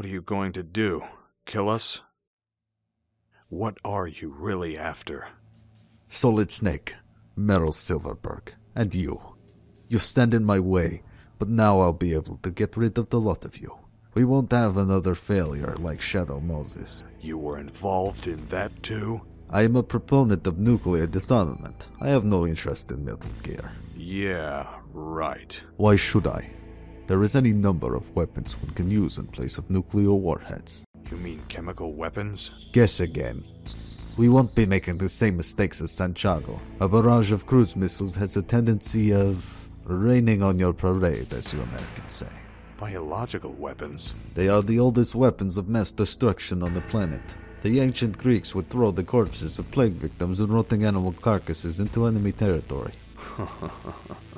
What are you going to do? Kill us? What are you really after? Solid Snake, Meryl Silverburgh, and you. You stand in my way, but now I'll be able to get rid of the lot of you. We won't have another failure like Shadow Moses. You were involved in that too? I am a proponent of nuclear disarmament. I have no interest in Metal Gear. Yeah, right. Why should I? There is any number of weapons one can use in place of nuclear warheads. You mean chemical weapons? Guess again. We won't be making the same mistakes as Santiago. A barrage of cruise missiles has a tendency of raining on your parade, as you Americans say. Biological weapons? They are the oldest weapons of mass destruction on the planet. The ancient Greeks would throw the corpses of plague victims and rotting animal carcasses into enemy territory.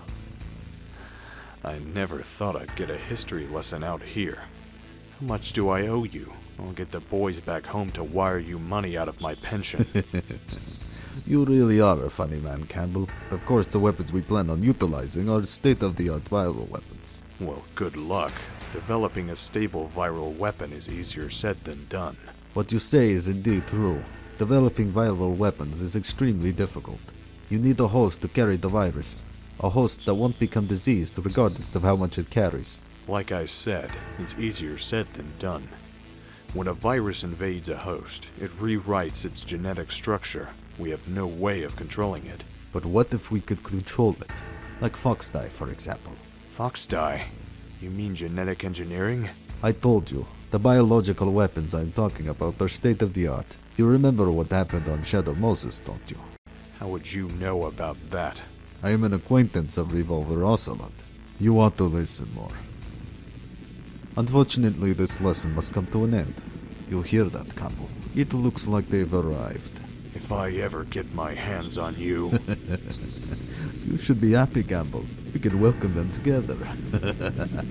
I never thought I'd get a history lesson out here. How much do I owe you? I'll get the boys back home to wire you money out of my pension. You really are a funny man, Campbell. Of course, the weapons we plan on utilizing are state of the art viral weapons. well, good luck. Developing a stable viral weapon is easier said than done. What you say is indeed true. Developing viral weapons is extremely difficult. You need a host to carry the virus, a host that won't become diseased regardless of how much it carries. Like I said, it's easier said than done. When a virus invades a host, it rewrites its genetic structure. We have no way of controlling it. But what if we could control it? Like Foxdie, for example. Fox die? You mean genetic engineering? I told you, the biological weapons I'm talking about are state of the art. You remember what happened on Shadow Moses, don't you? How would you know about that? I am an acquaintance of Revolver Ocelot. You ought to listen more. Unfortunately, this lesson must come to an end. You hear that, Campbell? It looks like they've arrived. If I ever get my hands on you. You should be happy, Campbell. We can welcome them together.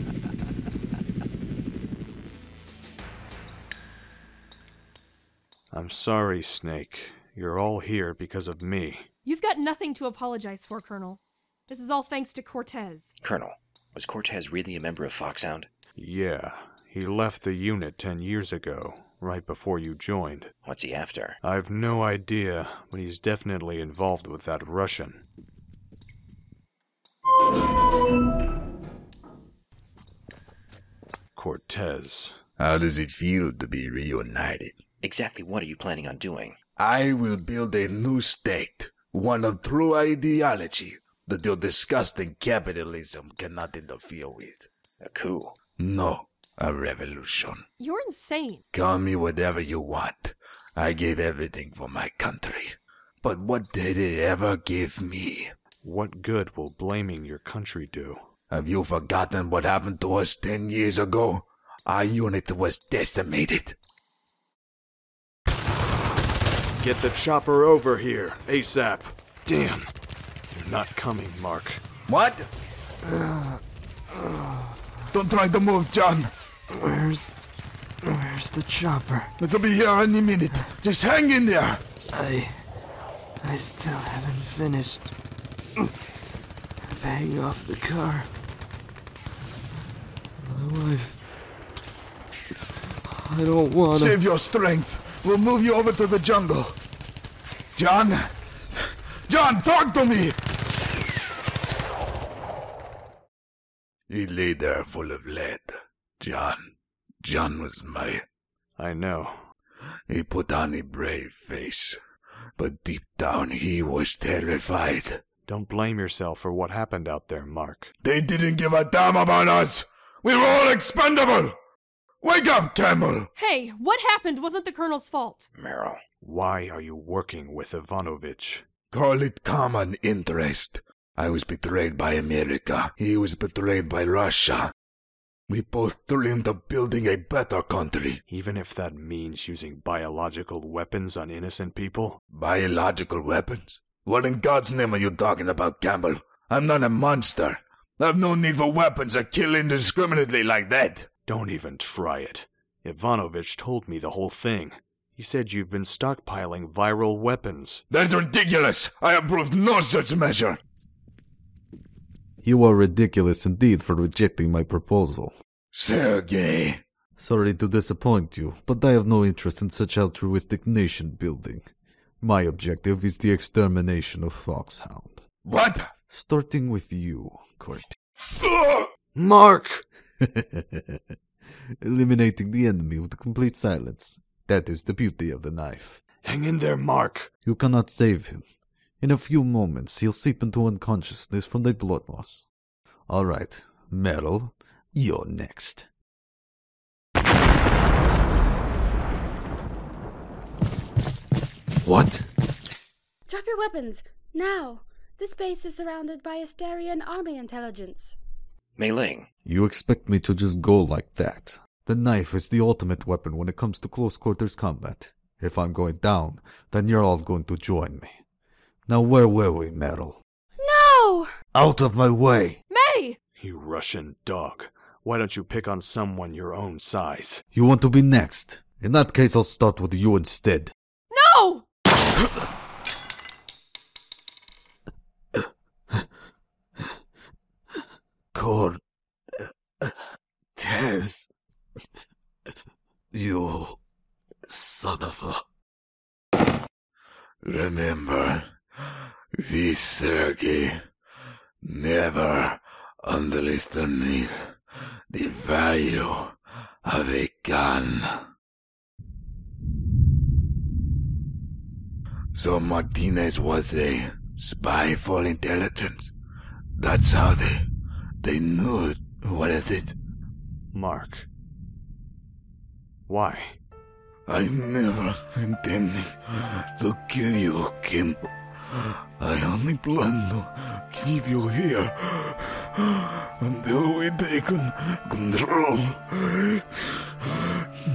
I'm sorry, Snake. You're all here because of me. You've got nothing to apologize for, Colonel. This is all thanks to Cortez. Colonel, was Cortez really a member of Foxhound? Yeah, he left the unit ten years ago, right before you joined. What's he after? I've no idea, but he's definitely involved with that Russian. Cortez. How does it feel to be reunited? Exactly what are you planning on doing? I will build a new state, one of true ideology that your disgusting capitalism cannot interfere with. A coup. No, a revolution. You're insane. Call me whatever you want. I gave everything for my country. But what did it ever give me? What good will blaming your country do? Have you forgotten what happened to us ten years ago? Our unit was decimated. Get the chopper over here, ASAP. Damn. You're not coming, Mark. What? Don't try to move, John. Where's. Where's the chopper? It'll be here any minute. Just hang in there. I. I still haven't finished. Paying off the car. My wife. I don't wanna. Save your strength. We'll move you over to the jungle. John? John, talk to me! He lay there full of lead. John. John was my. I know. He put on a brave face. But deep down he was terrified. Don't blame yourself for what happened out there, Mark. They didn't give a damn about us! We were all expendable! Wake up, Campbell! Hey, what happened wasn't the Colonel's fault. Meryl. Why are you working with Ivanovich? Call it common interest. I was betrayed by America. He was betrayed by Russia. We both dreamed of building a better country. Even if that means using biological weapons on innocent people? Biological weapons? What in God's name are you talking about, Campbell? I'm not a monster. I've no need for weapons that kill indiscriminately like that. Don't even try it. Ivanovich told me the whole thing. He said you've been stockpiling viral weapons. That's ridiculous. I approve no such measure. You are ridiculous indeed for rejecting my proposal. Sergey. Sorry to disappoint you, but I have no interest in such altruistic nation building. My objective is the extermination of Foxhound. What? Starting with you, Court. Mark! Eliminating the enemy with complete silence. That is the beauty of the knife. Hang in there, Mark. You cannot save him. In a few moments, he'll seep into unconsciousness from the blood loss. All right, Meryl, you're next. What? Drop your weapons, now! This base is surrounded by Asterian army intelligence. Mei Ling, You expect me to just go like that? The knife is the ultimate weapon when it comes to close quarters combat. If I'm going down, then you're all going to join me. Now, where were we, Meryl? No! Out of my way! May! You Russian dog. Why don't you pick on someone your own size? You want to be next? In that case, I'll start with you instead. No! You. son of a. Remember, this Sergei. Never underestimate the value of a gun. So Martinez was a spy for intelligence. That's how they they knew it. What is it? Mark. Why? I never intended to kill you, Kim. I only plan to keep you here until we take control.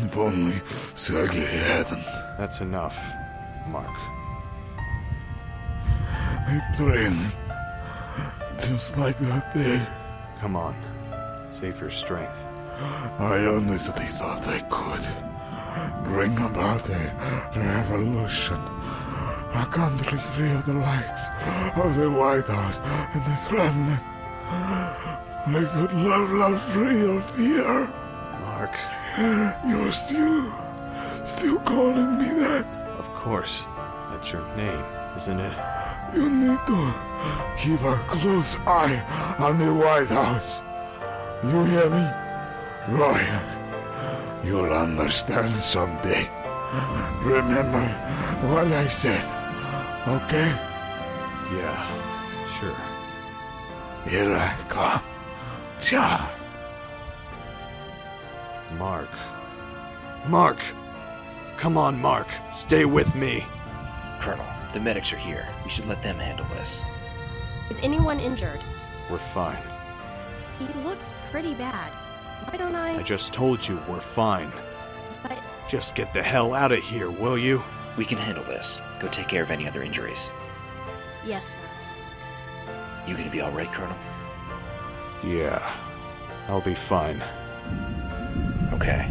If only Sergei hadn't. That's enough, Mark. I trained just like that day. Come on. Save your strength. I honestly thought I could bring about a revolution. A country free of the likes of the White House and the Kremlin. I could love, love free of fear. Mark. You're still, still calling me that. Of course. That's your name, isn't it? You need to keep a close eye on the White House. You hear me? Ryan, you'll understand someday. Remember what I said, okay? Yeah, sure. Here I come. John. Mark. Mark! Come on, Mark. Stay with me. Colonel, the medics are here. We should let them handle this. Is anyone injured? We're fine. He looks pretty bad. Why don't I? I just told you we're fine. But Just get the hell out of here, will you? We can handle this. Go take care of any other injuries. yes, sir. You gonna be alright, Colonel? Yeah. I'll be fine. Okay.